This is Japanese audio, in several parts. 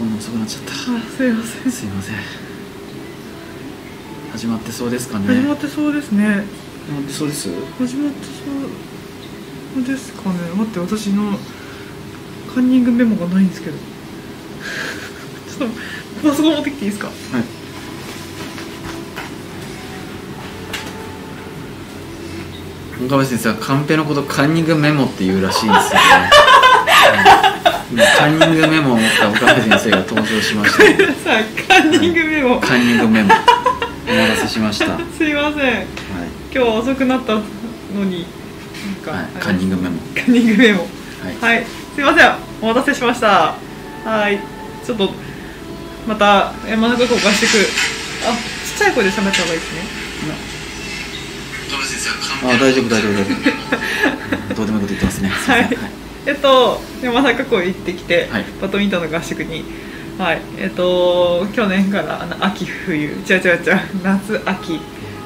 こんな遅くなっちゃった。あすいません。すいません。始まってそうですかね。始まってそうですね。始まってそうです？始まってそうですかね。待って私のカンニングメモがないんですけど。ちょっとパソコン持ってきていいですか？はい。岡部先生はカンペのことカンニングメモっていうらしいんですよね、はい。今カンニングメモを持った岡部先生が登場しました、ね、さあカンニングメモ、カンニングメモお待たせしました、はいすいません。今日は遅くなったのになんか、はい、カンニングメモ。カンニングメモ。はい、はい。すいません。お待たせしました。はい。ちょっとまた山中湖合宿あちっちゃい声で喋った方がいいですね。あ大丈夫大丈夫大丈夫。どうでもいいこと言ってますね。すいません。はいえっと山中湖行ってきて、はい。バドミントンの合宿に。はい。えっと去年からあの秋冬。違う違う違う。夏秋。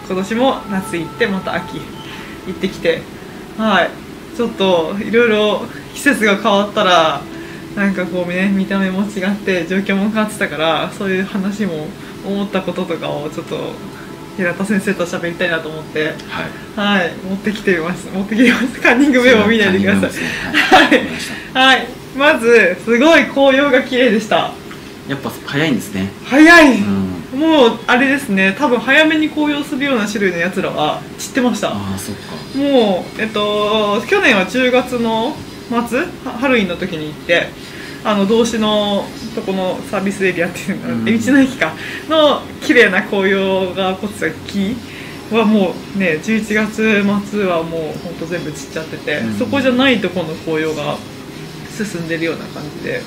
今年も夏行ってまた秋行ってきて。はい。ちょっといろいろ季節が変わったらなんかこうね見た目も違って状況も変わってたからそういう話も思ったこととかをちょっと平田先生と喋りたいなと思って。はい。はい。持ってきてみます。持ってきてます。カンニングメモ見ないでください。はい、はい。まずすごい紅葉が綺麗でした。やっぱ早いんですね。早い、うん。もうあれですね。多分早めに紅葉するような種類のやつらは散ってました。ああそっか。もうえっと去年は10月の末はハロウィンの時に行ってあの同志のとこのサービスエリアっていうの、うん。え道の駅か。の綺麗な紅葉が起こってた木はもうね11月末はもうほんと全部散っちゃってて、うん。そこじゃないとこの紅葉が進んでるような感じで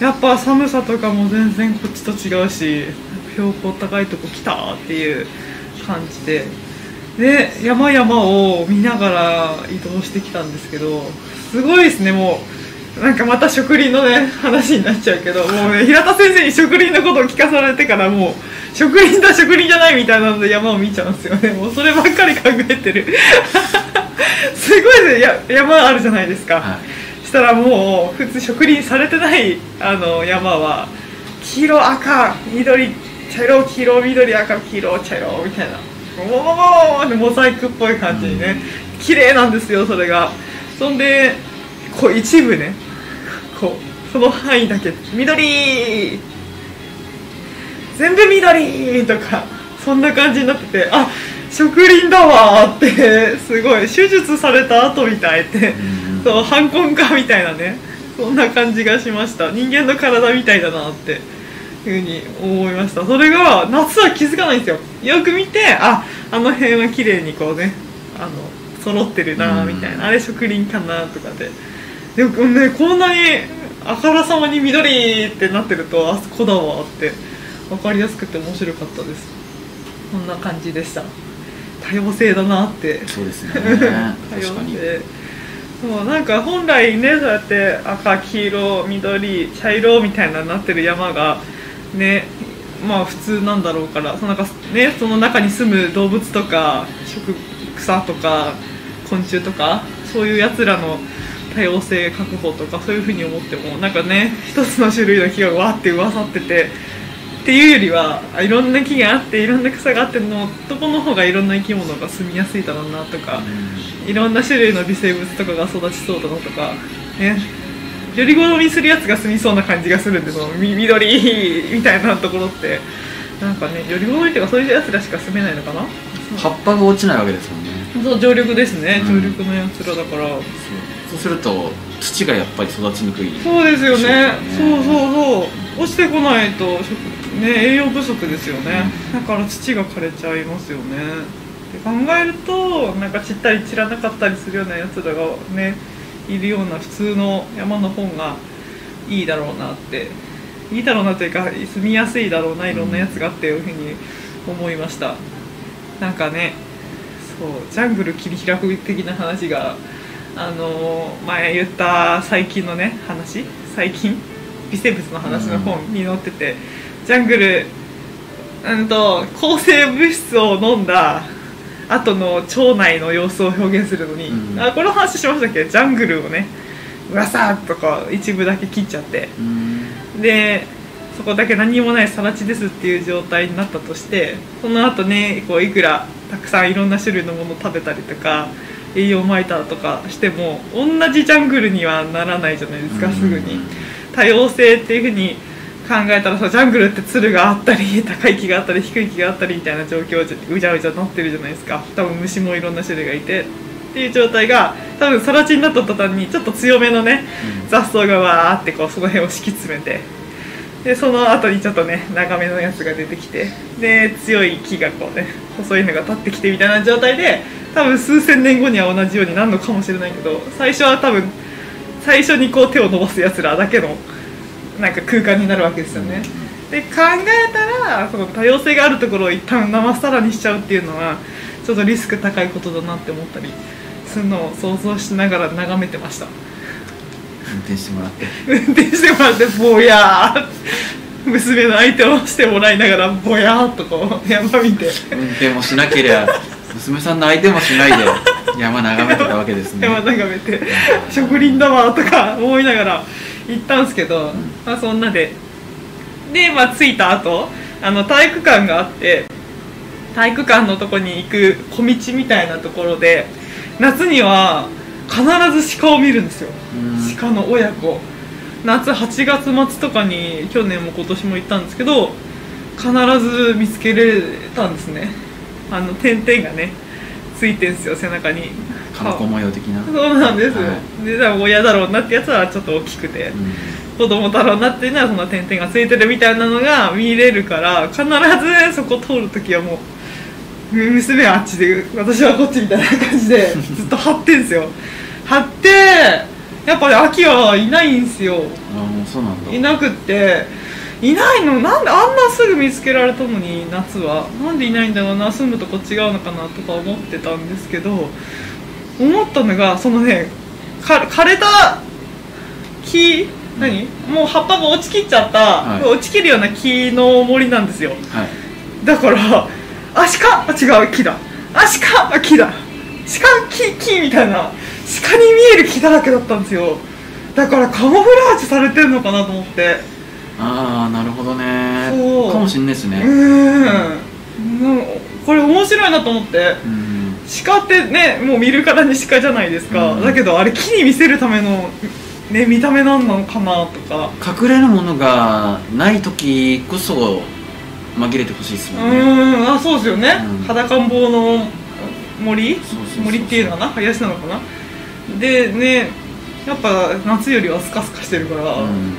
やっぱ寒さとかも全然こっちと違うし標高高いとこ来たっていう感じで。で山々を見ながら移動してきたんですけどすごいですねもうなんかまた植林のね話になっちゃうけどもうね平田先生に植林のことを聞かされてからもう植林だ植林じゃないみたいなので山を見ちゃうんですよね。もうそればっかり考えてる。すごいね。や山あるじゃないですか、はい。したらもう普通植林されてないあの山は黄色赤緑茶色黄色緑赤黄色茶色みたいな。ももももモザイクっぽい感じにね。綺麗なんですよそれが。そんでこう一部ねこうその範囲だけ。緑。全部緑とかそんな感じになっててあ植林だわーってすごい。手術された後みたいってうんそう反根かみたいなねそんな感じがしました。人間の体みたいだなっていうふうに思いました。それが夏は気づかないんですよ。よく見てああの辺は綺麗にこうねあの揃ってるなみたいな。あれ植林かなとかででもねこんなにあからさまに緑ってなってるとあそこだわって分かりやすくて面白かったです。こんな感じでした。多様性だなって。そうですね。多 様確かに。性。そうなんか本来ねそうやって赤黄色緑茶色みたいななってる山がねまあ普通なんだろうからそのなんかねその中に住む動物とか植草とか昆虫とかそういうやつらの多様性確保とかそういうふうに思ってもなんかね一つの種類の木がわーって上さっててっていうよりはあいろんな木があっていろんな草があってのとこの方がいろんな生き物が住みやすいだろうなとかいろんな種類の微生物とかが育ちそうだなとかね。より好みするやつが住みそうな感じがするんでそのみ緑 みたいなところって。なんかねより好みっていうかそういうやつらしか住めないのかな？葉っぱが落ちないわけですもんね。そう常緑ですね。うん。常緑のやつらだから、そうそうすると土がやっぱり育ちにくいそうですよね。そうそうそう。落ちてこないと食ね栄養不足ですよね、だから土が枯れちゃいますよね。って考えるとなんか散ったり散らなかったりするようなやつらがねいるような普通の山の方がいいだろうなっていいだろうなというか住みやすいだろうないろんなやつがっていうふうに思いました。なんかねそうジャングル切り開く的な話があのー前言った最近のね話？最近？微生物の話の本に載ってて、ジャングルうんと抗生物質を飲んだ後の腸内の様子を表現するのに、うん。あこの話しましたっけ？ジャングルをねうわさとか一部だけ切っちゃって。うん。でそこだけ何もない更地ですっていう状態になったとしてその後ねこういくらたくさんいろんな種類のものを食べたりとか栄養まいたとかしても同じジャングルにはならないじゃないですかすぐに。多様性っていうふうに考えたらさジャングルってつるがあったり高い木があったり低い木があったりみたいな状況うじゃうじゃなってるじゃないですか。多分虫もいろんな種類がいて。っていう状態が多分更地になった途端にちょっと強めのね雑草がわーってこうその辺を敷き詰めて。でその後にちょっとね長めのやつが出てきて。で強い木がこうね細いのが立ってきてみたいな状態で多分数千年後には同じようになるのかもしれないけど最初は多分最初にこう手を伸ばすやつらだけのなんか空間になるわけですよね。で考えたらその多様性があるところを一旦なまさらにしちゃうっていうのはちょっとリスク高いことだなって思ったりするのを想像しながら眺めてました。運転してもらって運転してもらってぼやー娘の相手をしてもらいながらぼやーっとこう山見て運転もしなけりゃ娘さんの相手もしないで 山眺めてたわけですね。山眺めて植林だわとか思いながら行ったんですけど、まあ、そんなで。で、まあ、着いた後あの体育館があって体育館のとこに行く小道みたいなところで夏には必ず鹿を見るんですよ。うん。鹿の親子。夏8月末とかに去年も今年も行ったんですけど必ず見つけれたんですねあの点々がねついてんすよ背中に。かのこ模様的な。そうなんです、はで多分親だろうなってやつはちょっと大きくて、うん。子供だろうなっていうのはそんな点々がついてるみたいなのが見れるから必ずそこ通るときはもう娘はあっちで私はこっちみたいな感じで ずっと張ってんすよ。張ってやっぱり秋はいないんすよ。あもうそうなんだ。いなくっていないの？なんであんなすぐ見つけられたのに夏は。なんでいないんだろうな住むとこ違うのかなとか思ってたんですけど思ったのがそのねか枯れた木何、もう葉っぱが落ちきっちゃった、はい。落ちきるような木の森なんですよ。はい。だからあ鹿？あ違う木だ。あ鹿？あ木だ。鹿木木みたいな鹿に見える木だらけだったんですよ。だからカモフラージュされてるのかなと思ってああなるほどね。そう。かもしんないですうねーんこれ面白いなと思って。うん。鹿ってねもう見るからに鹿じゃないですか、うん。だけどあれ木に見せるための、ね、見た目なんなのかなとか。隠れるものがない時こそ紛れてほしいですうもんね。ーんあそうですよね、うん。裸ん坊の森？森っていうのかな？林なのかな？でねやっぱ夏よりはスカスカしてるから、うん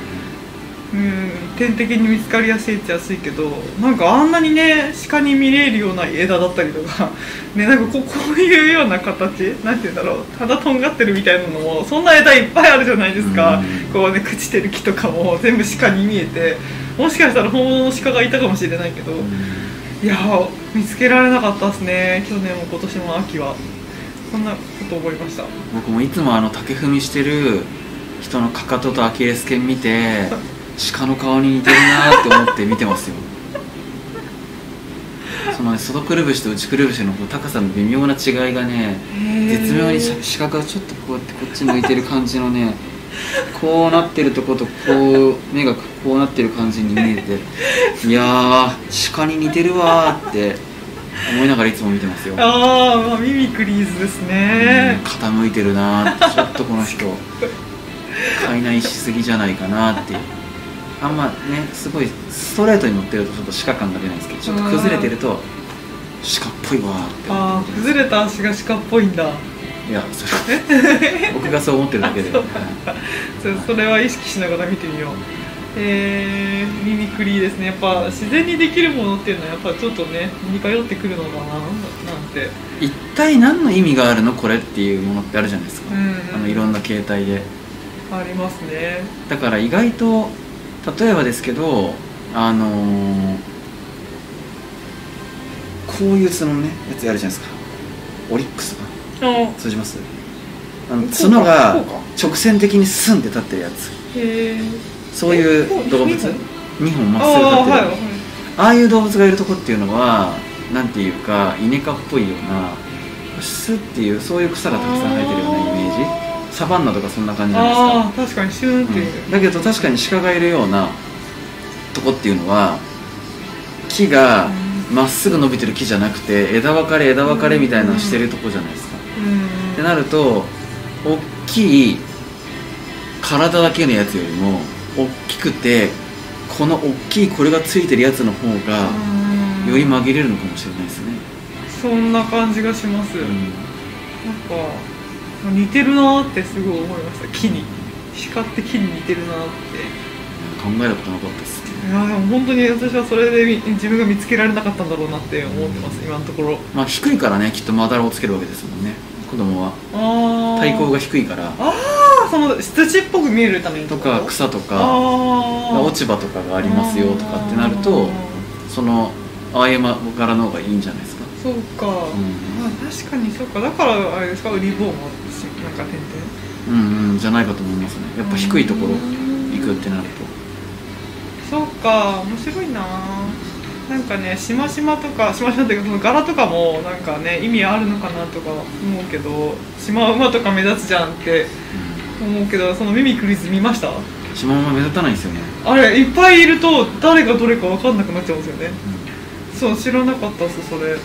うん天敵に見つかりやすいっちゃ安いけどなんかあんなにね鹿に見れるような枝だったりとか ねなんかこう こういうような形なんて言うんだろうただとんがってるみたいなのもそんな枝いっぱいあるじゃないですか、うん。こうね朽ちてる木とかも全部鹿に見えてもしかしたら本物の鹿がいたかもしれないけど、いやー見つけられなかったですね去年も今年も秋は。そんなこと思いました。僕もいつもあの竹踏みしてる人のかかととアキレス腱見て 鹿の顔に似てるなーって思って見てますよ。そのね外くるぶしと内くるぶしの高さの微妙な違いがね絶妙にし鹿がちょっとこうやってこっち向いてる感じのね こうなってるとことこう目がこうなってる感じに見えて いやー鹿に似てるわーって思いながらいつも見てますよ。あー、まあミミクリーズですね。うん傾いてるなーちょっとこの人飼いないしすぎじゃないかなっていうあんまねすごいストレートに乗ってるとちょっと鹿感が出ないんですけどちょっと崩れてると鹿っぽいわーってああ崩れた足が鹿っぽいんだ。いやそれ 僕がそう思ってるだけで、そうそそれは意識しながら見てみよう。えー、ミミクリーですね。やっぱ自然にできるものっていうのはやっぱちょっとね似通ってくるのかななんて。一体何の意味があるのこれっていうものってあるじゃないですか、うん。あのいろんな形態で。ありますね。だから意外と例えばですけどあのーこういう角のねやつあるじゃないですか。オリックスがあ。通じます？あの角が直線的にスンって立ってるやつ。そういう動物えこう2本？あまっすぐ立ってる。あはいはいああいう動物がいるとこっていうのはなんていうかイネ科っぽいようなスっていうそういう草がたくさん生えてるようなイメージサバンナとかそんな感じじゃないですか？確かにシューンっていう、うんだけど確かに鹿がいるようなとこっていうのは木がまっすぐ伸びてる木じゃなくて枝分かれ枝分かれみたいなのしてるとこじゃないですか、うん。ってなると大きい体だけのやつよりも大きくてこの大きいこれがついてるやつの方がより紛れるのかもしれないですね、そんな感じがします、うん。なんか似てるなーってすごい思いました。木に。鹿って木に似てるなーって。考えたことなかったですいやでも本当に私はそれでみ自分が見つけられなかったんだろうなって思ってます今のところ。まあ低いからねきっとまだらをつけるわけですもんね。子供は。ああ体高が低いから。ああその土っぽく見えるためにと？か草とか。落ち葉とかがありますよとかってなるとそのああいう柄の方がいいんじゃないですか。そうか、んまあ確かにそうか。だからあれですかリボンもしなんか点々うんうんじゃないかと思いますね。やっぱ低いところ行くってなると。そうか面白いな。なんかねしましまとかしましまっていうかその柄とかもなんかね意味あるのかなとか思うけどシマウマとか目立つじゃんって思うけどそのミミクリズ見ました？シマウマ目立たないんですよね、あれいっぱいいると誰がどれか分かんなくなっちゃうんですよね。そう知らなかったっすそれ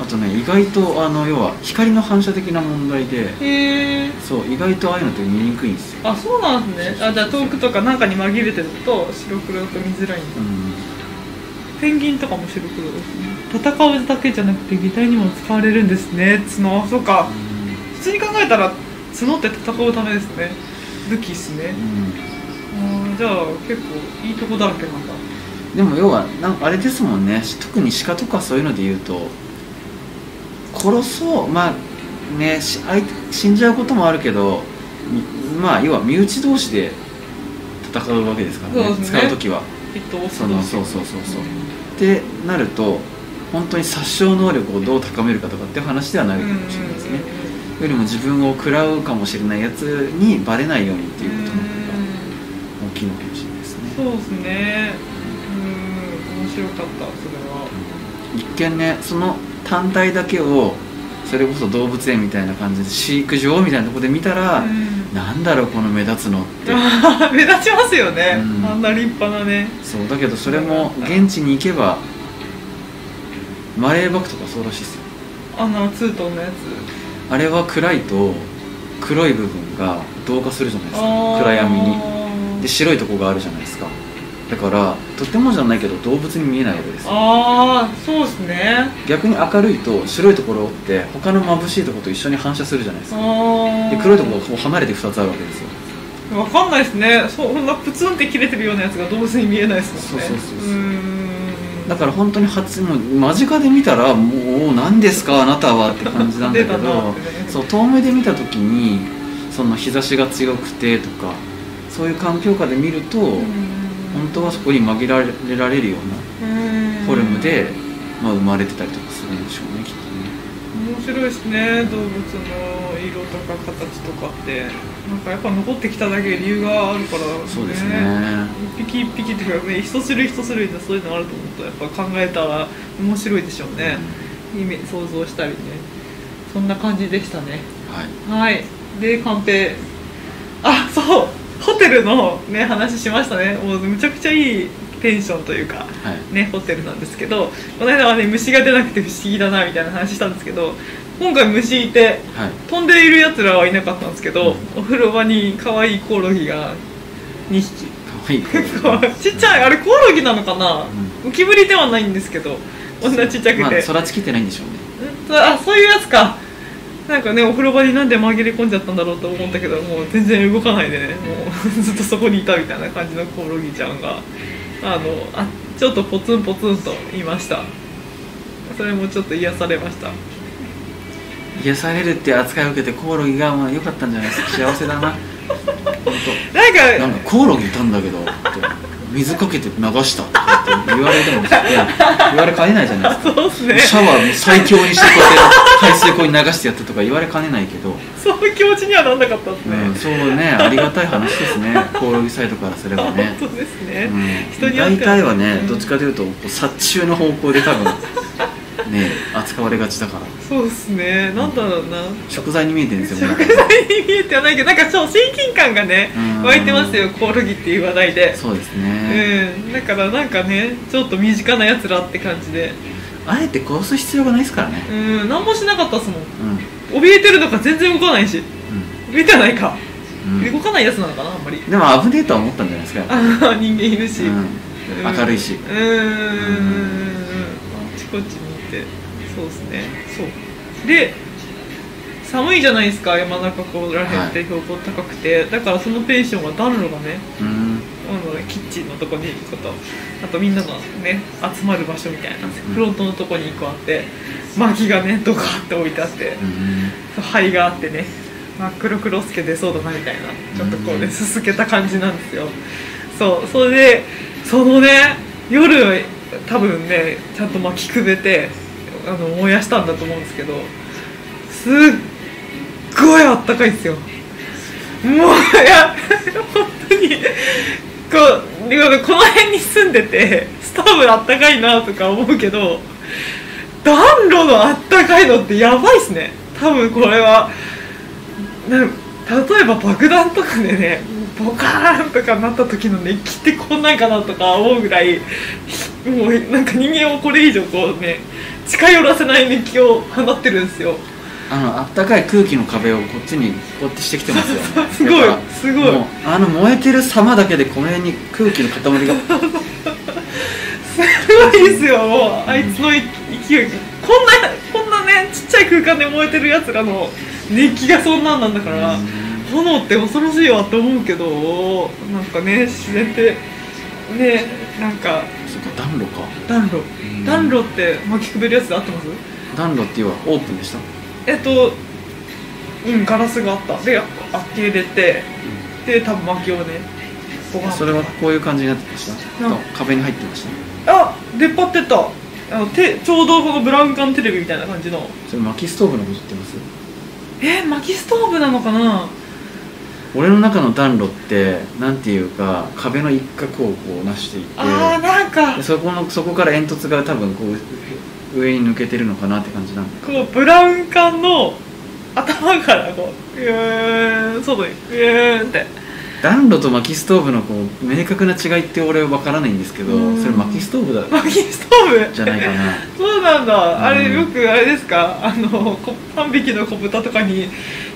あとね意外とあの要は光の反射的な問題でへえそう意外とああいうのって見にくいんですよ、あそうなんですね。あじゃあ遠くとかなんかに紛れてると白黒だと見づらいんだ。うん、ペンギンとかも白黒ですね。戦うだけじゃなくて擬態にも使われるんですね。角そうか。普通に考えたら角って戦うためですね。武器っすね。うん。あーじゃあ結構いいとこだらけなんだ。でも要はなんかあれですもんね。特に鹿とかそういうので言うと殺そう。まあねし相手死んじゃうこともあるけどみまあ要は身内同士で戦うわけですからねね。使う時は。そのそうそうそうそう。ってなると本当に殺傷能力をどう高めるかとかっていう話ではないかもしれないですね。よりも自分を食らうかもしれないやつにバレないようにっていうことの方が大きいのかもしれないですね。そうですね。うん。面白かったそれは。一見ねその単体だけをそれこそ動物園みたいな感じで飼育場みたいなところで見たら、うん。なんだろうこの目立つのって。目立ちますよね、うん。あんな立派なね。そうだけどそれも現地に行けばマレーバクとかそうらしいですよ。あんなツートンのやつ。あれは暗いと黒い部分が同化するじゃないですか。暗闇に。で白いとこがあるじゃないですかだからとてもじゃないけど動物に見えないわけです。よああそうですね。逆に明るいと白いところって他の眩しいところと一緒に反射するじゃないですか。あで黒いところが離れて2つあるわけですよ。わかんないですね。そんなプツンって切れてるようなやつが動物に見えないですもんね。そうそうそうそうだから本当に初もう間近で見たらもう何ですかあなたはって感じなんだけどね。そう遠目で見た時にその日差しが強くてとかそういう環境下で見ると本当はそこに紛られられるようなフォルムで、まあ、生まれてたりとかするんでしょうねきっとね。面白いですね動物の色とか形とかって。なんかやっぱ残ってきただけ理由があるから、そうですね。一匹一匹っていうかね一種類一種類でそういうのあると思うとやっぱ考えたら面白いでしょうね、イメ想像したりね。そんな感じでしたね。はい。はい。でカンペ。あそうホテルのね話しましたね。もうむちゃくちゃいいテンションというかはい。ねホテルなんですけどこの間はね虫が出なくて不思議だなみたいな話したんですけど今回虫いてはい。飛んでいるやつらはいなかったんですけど、うん。お風呂場に可愛いコオロギが2匹。可愛い子 ちっちゃいあれコオロギなのかな、浮きぶりではないんですけどこんなちっちゃくて、まあ空つきてないんでしょうね。うんあそういうやつかなんかねお風呂場になんで紛れ込んじゃったんだろうと思ったけどもう全然動かないでねもう ずっとそこにいたみたいな感じのコオロギちゃんがあのあちょっとポツンポツンといました。それもちょっと癒されました。癒されるって扱いを受けてコオロギがまあ良かったんじゃないですか。幸せだな。本なんか当なんかコオロギいたんだけどって水かけて流したとかって言われてもいや言われかねないじゃないですか。そうっすねシャワーも最強にしてこうやって排水口に流してやってとか言われかねないけど、そういう気持ちにはなんなかったですね、うん、そうねありがたい話ですね。コオロギサイドからすればね、本当ですね、うん、人に大体はねうんどっちかというとこう殺虫の方向で多分ね扱われがちだから。そうっすね。なんだろうな。食材に見えてるんですよ食材に。見えてはないけどなんかそう親近感がねうん。湧いてますよコオロギっていう話題で。そうですね、うん。だからなんかねちょっと身近なやつらって感じで。あえて殺す必要がないですからね。うん。何もしなかったっすもん。うん。怯えてるのか全然動かないし。怯えてはないか、うん、うん動かないやつなのかなあんまり。でも危ねえとは思ったんじゃないですかああ人間いるし、うん。明るいし。うーん。あちこちにいてそうですね。そう。で寒いじゃないですか山中湖らへんって標高高くて、だからそのペンションは暖炉がねうん。あのキッチンのとこに行くこと。あとみんなのね集まる場所みたいなフロントのとこに1個あって薪がねドカーって置いてあってうん。灰があってね。真っ黒クロスケ出そうだなみたいなちょっとこうねすすけた感じなんですよ。そうそれでそのね夜多分ねちゃんと薪くべてあの燃やしたんだと思うんですけどすっごいあったかいですよ。もういや本当にこうこの辺に住んでてストーブあったかいなとか思うけど暖炉のあったかいのってやばいっすね。多分これはな例えば爆弾とかでねボカーンとかなった時の熱気ってこんなんかなとか思うぐらいもうなんか人間をこれ以上こうね近寄らせない熱気を放ってるんですよ。あのあったかい空気の壁をこっちにこうやってしてきてますよ。ねすごいすごい。もうあの燃えてる様だけでこの辺に空気の塊が。すごいですよもうあいつのい勢いこんなこんなねちっちゃい空間で燃えてるやつらの熱気がそんなんなんだから炎って恐ろしいわって思うけどなんかね自然ってねなんか暖炉か。暖炉。ん。暖炉って巻きくべるやつで合ってます？暖炉っていうのはオープンでした？えっとうんガラスがあった。で開け入れてで多分薪をねそれはこういう感じになってました？うん壁に入ってましたあ出っ張ってった。あのてちょうどこのブラウン管テレビみたいな感じの。それ薪ストーブのこと言ってます？え薪ストーブなのかな？俺の中の暖炉ってなんていうか壁の一角をこうなしていてあーなんかでそこのそこから煙突が多分こう上に抜けてるのかなって感じなんだこうブラウン管の頭からこううーん外にうーんって。暖炉と薪ストーブのこう明確な違いって俺は分からないんですけどうん。それ薪ストーブだ薪ストーブ？じゃないかな。そうなんだ。あれうんよくあれですか？あのこ3匹の子豚とかに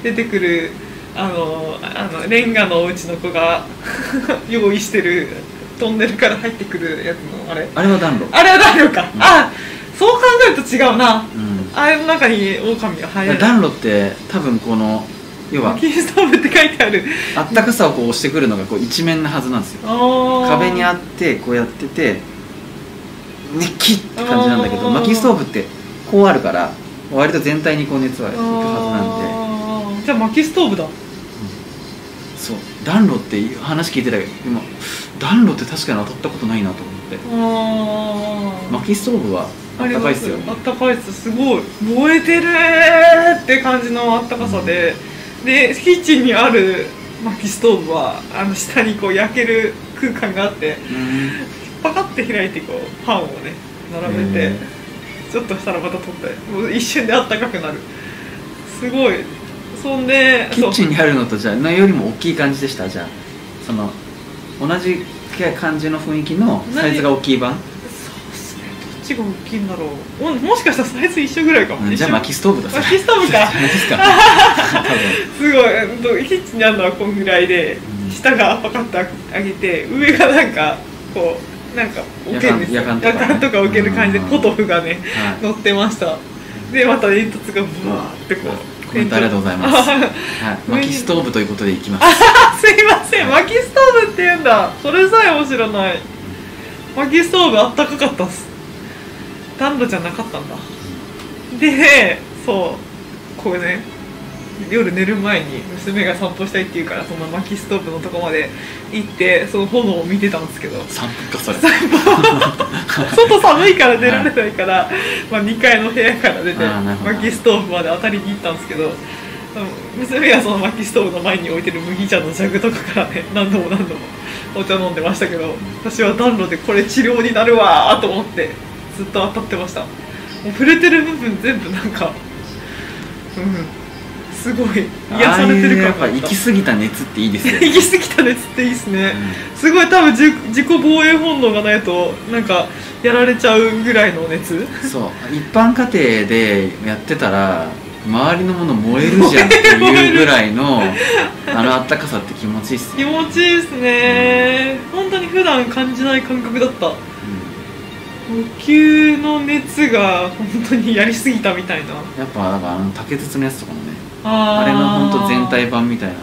出てくるあのあのレンガのお家の子が 用意してるトンネルから入ってくるやつのあれ。あれは暖炉。あれは暖炉か、うん。あそう考えると違うな。うん。あれの中に狼が入る。暖炉って多分この要は薪ストーブって書いてある。あったかさをこう押してくるのがこう一面なはずなんですよ。壁にあっってこうやってて熱気って感じなんだけど薪ストーブってこうあるから割と全体にこう熱はいくはずなんで。じゃあ薪ストーブだそう暖炉って話聞いてたけど今暖炉って確かに当たったことないなと思って。薪ストーブはあったかいっすよね。あったかいっす。すごい。燃えてるーって感じのあったかさで、でキッチンにある薪ストーブはあの下にこう焼ける空間があってパカッて開いてこうパンをね並べてへちょっとしたらまた取ってもう一瞬であったかくなる。すごいそんでキッチンにあるのとじゃあのよりも大きい感じでした？じゃあその同じ感じの雰囲気のサイズが大きい版？そうっすね。どっちが大きいんだろう。ももしかしたらサイズ一緒ぐらいかも、うんじゃあ薪ストーブだ。薪ストーブか。すごい。キッチンにあるのはこんぐらいで、うん。下がパカッと開けて上がなんかこうなんか置けるんですよ。夜間夜間とかね。とか置ける感じでうん。ポトフがねはい。乗ってました。でまた煙突がブワーってこうコメントありがとうございます。あはい。薪ストーブということでいきます。すいません。薪ストーブって言うんだ。それさえも知らない。薪ストーブあったかかったっす。暖炉じゃなかったんだ。でそう。こうね夜寝る前に娘が散歩したいって言うからその薪ストーブのとこまで行ってその炎を見てたんですけど。散歩かそれ。外寒いから出られないから、まあ、2階の部屋から出て薪ストーブまで当たりに行ったんですけどうん娘はその薪ストーブの前に置いてる麦茶のジャグとかからね何度も何度もお茶飲んでましたけど私は暖炉でこれ治療になるわーと思ってずっと当たってました。もう触れてる部分全部なんかうんすごい。癒されてるああいうやっぱ行き過ぎた熱っていいですよね、行き過ぎた熱っていいっすね、すごい多分じ自己防衛本能がないとなんかやられちゃうぐらいの熱。うんそう。一般家庭でやってたら周りのもの燃えるじゃんっていうぐらいの あのあったかさって気持ちいいっす気よ、持ちいいっすね。本当に普段感じない感覚だった。呼吸の熱が本当にやりすぎたみたいな。やっぱなんかあの竹筒のやつとかもねあれの本当全体版みたいな。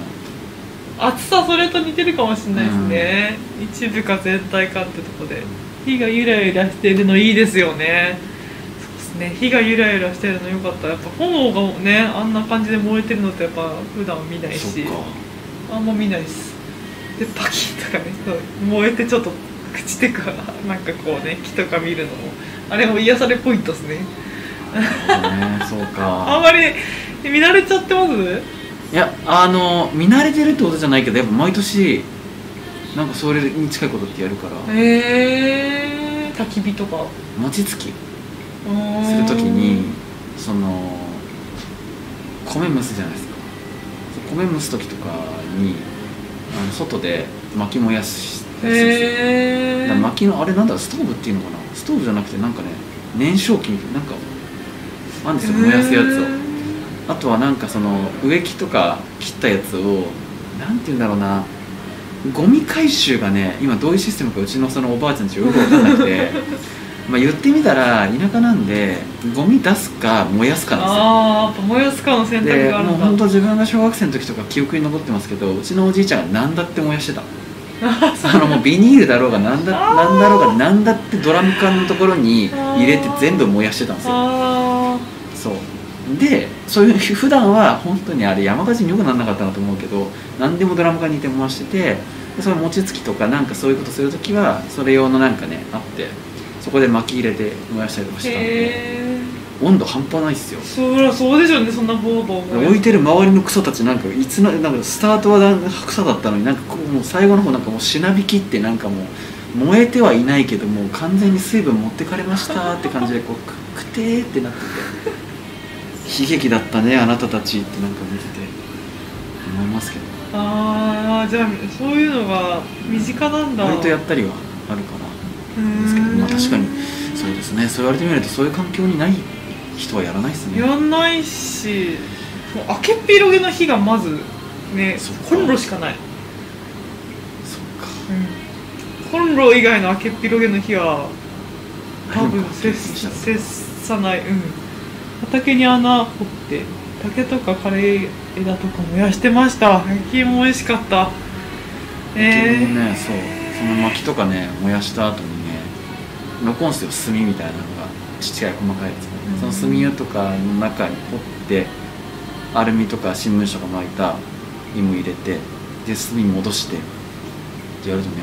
厚さそれと似てるかもしれないですね、一部か全体かってとこで。火がゆらゆらしてるのいいですよね。そうですね。火がゆらゆらしてるのよかった。やっぱ炎がねあんな感じで燃えてるのってやっぱ普段見ないし。あんま見ないです。でパキッとかねそう。燃えてちょっと朽ちてくなんかこうね木とか見るのもあれも癒されポイントですねねそうあんかまり見慣れちゃってます？いやあの見慣れてるってことじゃないけどやっぱ毎年なんかそれに近いことってやるから。へえ焚き火とか。餅つき。すするときにその米蒸すじゃないですか。米蒸す時とかにあの外で薪燃やすへえだから薪のあれなんだろうストーブっていうのかな？ストーブじゃなくてなんかね燃焼器みたいななんかあるんですよ燃やすやつを。あとはなんかその植木とか切ったやつをなんて言うんだろうな。ゴミ回収がね今どういうシステムかうちのそのおばあちゃんちよく分かんなくて。まあ言ってみたら田舎なんでゴミ出すか燃やすかなんですよ。ああやっぱ燃やすかの選択でがあるだ。もうん本当自分が小学生の時とか記憶に残ってますけどうちのおじいちゃんが何だって燃やしてた。あのもうビニールだろうが何だ あー。なんだろうが何だってドラム缶のところに入れて全部燃やしてたんですよ。あそう。でそういう普段は本当にあれ山火事によくならなかったなと思うけど何でもドラム缶にて燃やしててでその餅つきとかなんかそういうことするときはそれ用のなんかねあってそこで薪入れて燃やしたりとかーしてたんで温度半端ないっすよ。そりゃそうでしょうねそんなボーボー置いてる周りの草たちなんかいつのなんかスタートは草だったのになんかこうもう最後の方なんかもうしなびきってなんかもう燃えてはいないけどもう完全に水分持ってかれましたって感じでこうくくてーってなってて悲劇だったねあなたたちってなんか見てて。思いますけど。ああじゃあそういうのが身近なんだ。割とやったりはあるからうー。んですけどまあ確かにそうですね。そう言われてみるとそういう環境にない人はやらないですね。やんないしもう開けっ広げの火がまずねコンロしかない、そっか。コンロ以外の開けっ広げの火は多分接さない。うん畑に穴掘って竹とか枯れ枝とか燃やしてました。焼き芋美味しかった。え結局ー、ねそう。その薪とかね燃やした後にね残るんですよ炭みたいなのがちっちゃい細かいやつ、うん。その炭湯とかの中に掘ってアルミとか新聞紙とか巻いた芋入れてで炭戻してってやるとね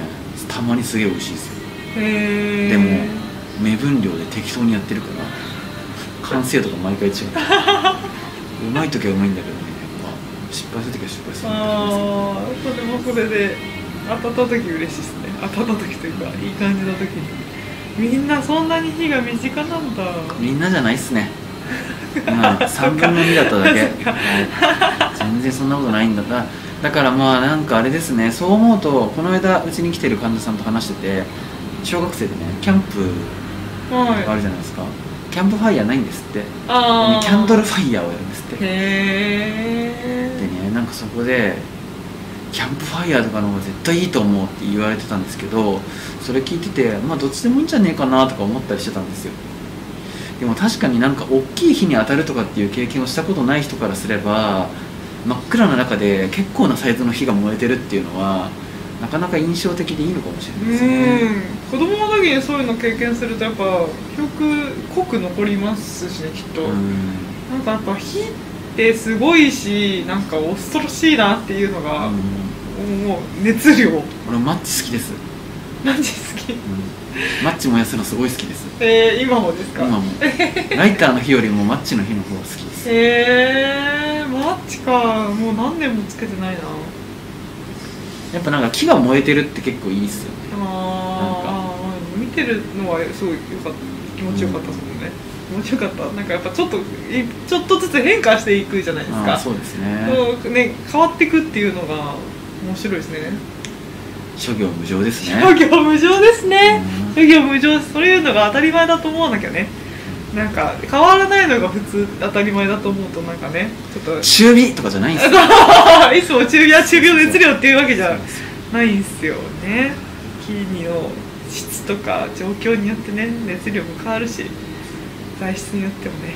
たまにすげえ美味しいですよ。えー、でも目分量で適当にやってるから完成度が毎回違う。うまい時はうまいんだけどね。やっぱ失敗する時は失敗する。ああそれもそれで当たった時嬉しいですね。当たった時というかいい感じの時に。みんなそんなに火が身近なんだ。みんなじゃないっすね。まあ 3分の2だっただけ、はい。全然そんなことないんだだだからまあなんかあれですね。そう思うとこの間うちに来てる患者さんと話してて小学生でねキャンプがあはいるじゃないですかキャンプファイヤーないんですって。キャンドルファイヤーをやるんですって。でへえねなんかそこでキャンプファイヤーとかの方が絶対いいと思うって言われてたんですけどそれ聞いててまあどっちでもいいんじゃねえかなとか思ったりしてたんですよ。でも確かになんか大きい火に当たるとかっていう経験をしたことない人からすれば真っ暗な中で結構なサイズの火が燃えてるっていうのはなかなか印象的でいいのかもしれないですね。うん。子供の時にそういうの経験するとやっぱ記憶濃く残りますしねきっと、うん。なんかやっぱ火ってすごいしなんか恐ろしいなっていうのが、うん。もう熱量。俺マッチ好きです、マジ好き？うん。マッチ燃やすのすごい好きです。えー、今もですか？今も。ライターの火よりもマッチの火の方が好きです。えー、マッチか。もう何年もつけてないなやっぱなんか木が燃えてるって結構いいっすよね。あー。あー見てるのはすごいよかった気持ちよかったですもんね、面白かった。なんかやっぱちょっといちょっとずつ変化していくじゃないですか。そうですね。ね変わっていくっていうのが面白いですね。諸行無常ですね。諸行無常ですね。うん。諸行無常そういうのが当たり前だと思うんだけどねなんか変わらないのが普通当たり前だと思うとなんかねちょっと。中火とかじゃないんですよ。いつも中や中病熱量っていうわけじゃないんですよね。木の質とか状況によってね熱量も変わるし材質によってもね。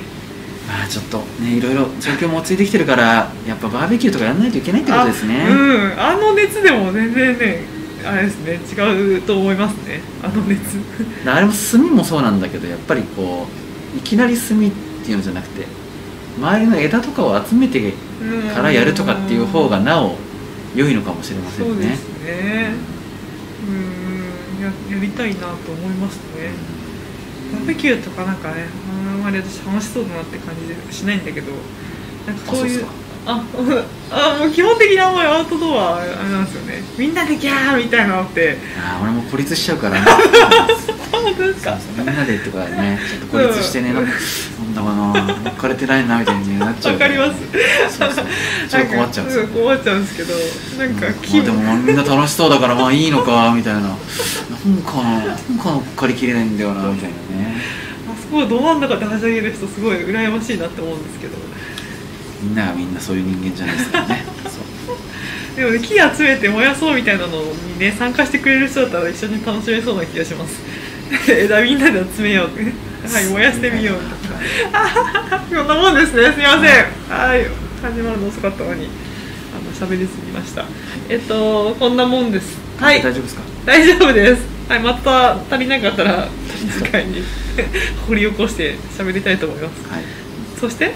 まあちょっとねいろいろ状況も落ち着いてきてるからやっぱバーベキューとかやらないといけないってことですね。あうん。あの熱でも全然ねあれですね違うと思いますね。あの熱。あれも炭もそうなんだけどやっぱりこういきなり炭っていうのじゃなくて周りの枝とかを集めてからやるとかっていう方がなお良いのかもしれませんね。そうですね。うん。ややりたいなと思いますね。バーベキューとかなんかねあんまり私楽しそうだなって感じしないんだけどなんかそういうああ あもう基本的にあんまりアウトドアあれなんですよね。みんなでギャーみたいなのって。ああ俺も孤立しちゃうからね 本当ですかみんなでとかねちょっと孤立してね、なんかなんだかな乗っかれてないなみたいになっちゃうわかります。そうそう。ちょっと困っちゃうんですよ。困っちゃうんですけどなんかま気あでもみんな楽しそうだからまあいいのかみたいな。なんかななんか乗っかりきれないんだよなみたいなね。あそこをど真ん中ではしゃげる人すごい羨ましいなって思うんですけど。みんながみんなそういう人間じゃないですからね。でもね木集めて燃やそうみたいなのにね参加してくれる人だったら一緒に楽しめそうな気がします枝みんなで集めよう。はい燃やしてみようとか。こんなもんですね。すいません。はい。始まるの遅かったのに。あの喋りすぎました。えっとこんなもんです。はい。大丈夫ですか？大丈夫です。はいまた足りなかったら次回に 掘り起こして喋りたいと思います。はい。そして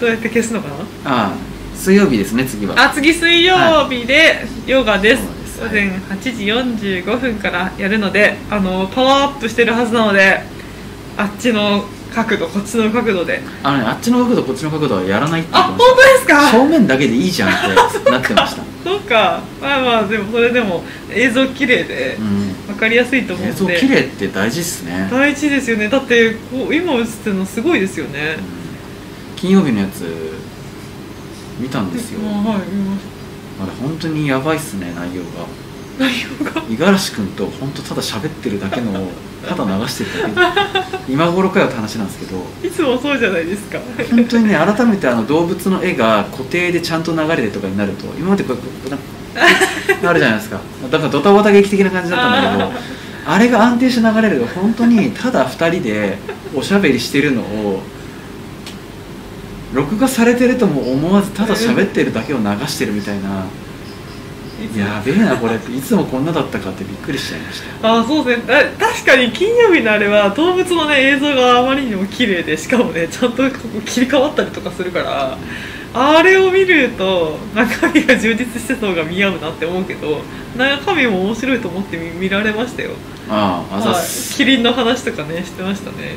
どうやって消すのかな？ああ水曜日ですね次は。あ次水曜日でヨガです、ヨガ午前8時45分からやるのであのパワーアップしてるはずなのであっちの角度こっちの角度で。あのねあっちの角度こっちの角度はやらないって言あ本当ですか？正面だけでいいじゃんってなってました。そうか。まあまあでもそれでも映像綺麗でうん。分かりやすいと思う映ので像綺麗って大事っすね。大事ですよね。だってこう今映ってるのすごいですよね。うん。金曜日のやつ見たんですよ。あはい見ましあれ本当にやばいっすね内容が。た内容が。五十嵐君と本当ただ喋ってるだけのをただ流してるだけ。今頃かよって話なんですけど。いつもそうじゃないですか。本当にね改めてあの動物の絵が固定でちゃんと流れてとかになると今までこうなんか なるじゃないですか。だからドタバタ劇的な感じだったんだけど あれが安定して流れると本当にただ2人でおしゃべりしてるのを録画されてるとも思わずただ喋ってるだけを流してるみたいな。やべえなこれっていつもこんなだったかってびっくりしちゃいました。あそうですね。あ確かに金曜日のあれは動物のね映像があまりにも綺麗でしかもねちゃんとここ切り替わったりとかするからあれを見ると中身が充実してた方が見合うなって思うけど中身も面白いと思って見見られましたよ。あああざっはい。すキリンの話とかねしてましたね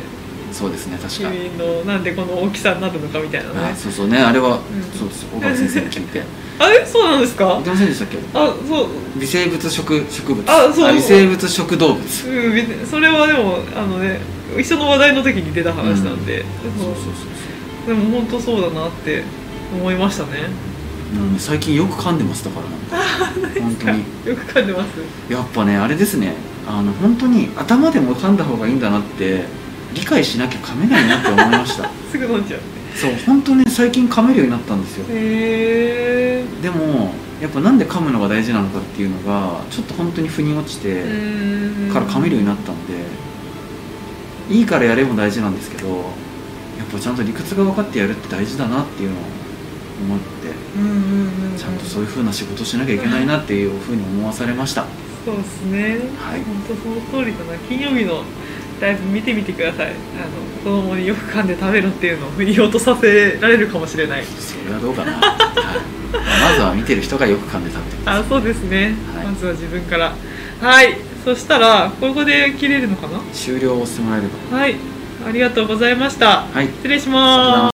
そうですね確キかのなんでこの大きさになるのかみたいなね。あそうそうねあれは、ん。そうです小川先生に聞いてあれ？そうなんですか？言ってませんでしたっけ？あそう。微生物食植物。あそう。微生物食動物。うん別にそれはでもあのね一緒の話題の時に出た話なんで、そうそうそうでも本当そうだなって思いましたね。そううん最近よく噛んでますだからなんか？本当に。よく噛んでます？やっぱねあれですね。あの本当に頭でも噛んだ方がいいんだなって理解しなきゃ噛めないなって思いました。すぐ飲んじゃう。そう本当ね最近噛めるようになったんですよ。へえでもやっぱなんで噛むのが大事なのかっていうのがちょっと本当に腑に落ちてから噛めるようになったんでいいからやれも大事なんですけどやっぱちゃんと理屈が分かってやるって大事だなっていうのを思ってちゃんとそういう風な仕事しなきゃいけないなっていう風に思わされました。そうですね。はい。本当その通りだな。金曜日のライブ見てみてください。あの子供によく噛んで食べろっていうのを振り落とさせられるかもしれない。それはどうかな、はい、まずは見てる人がよく噛んで食べてください。あそうですね、はい。まずは自分から。はい。そしたらここで切れるのかな？終了をしてもらえれば。はい。ありがとうございました。はい。失礼します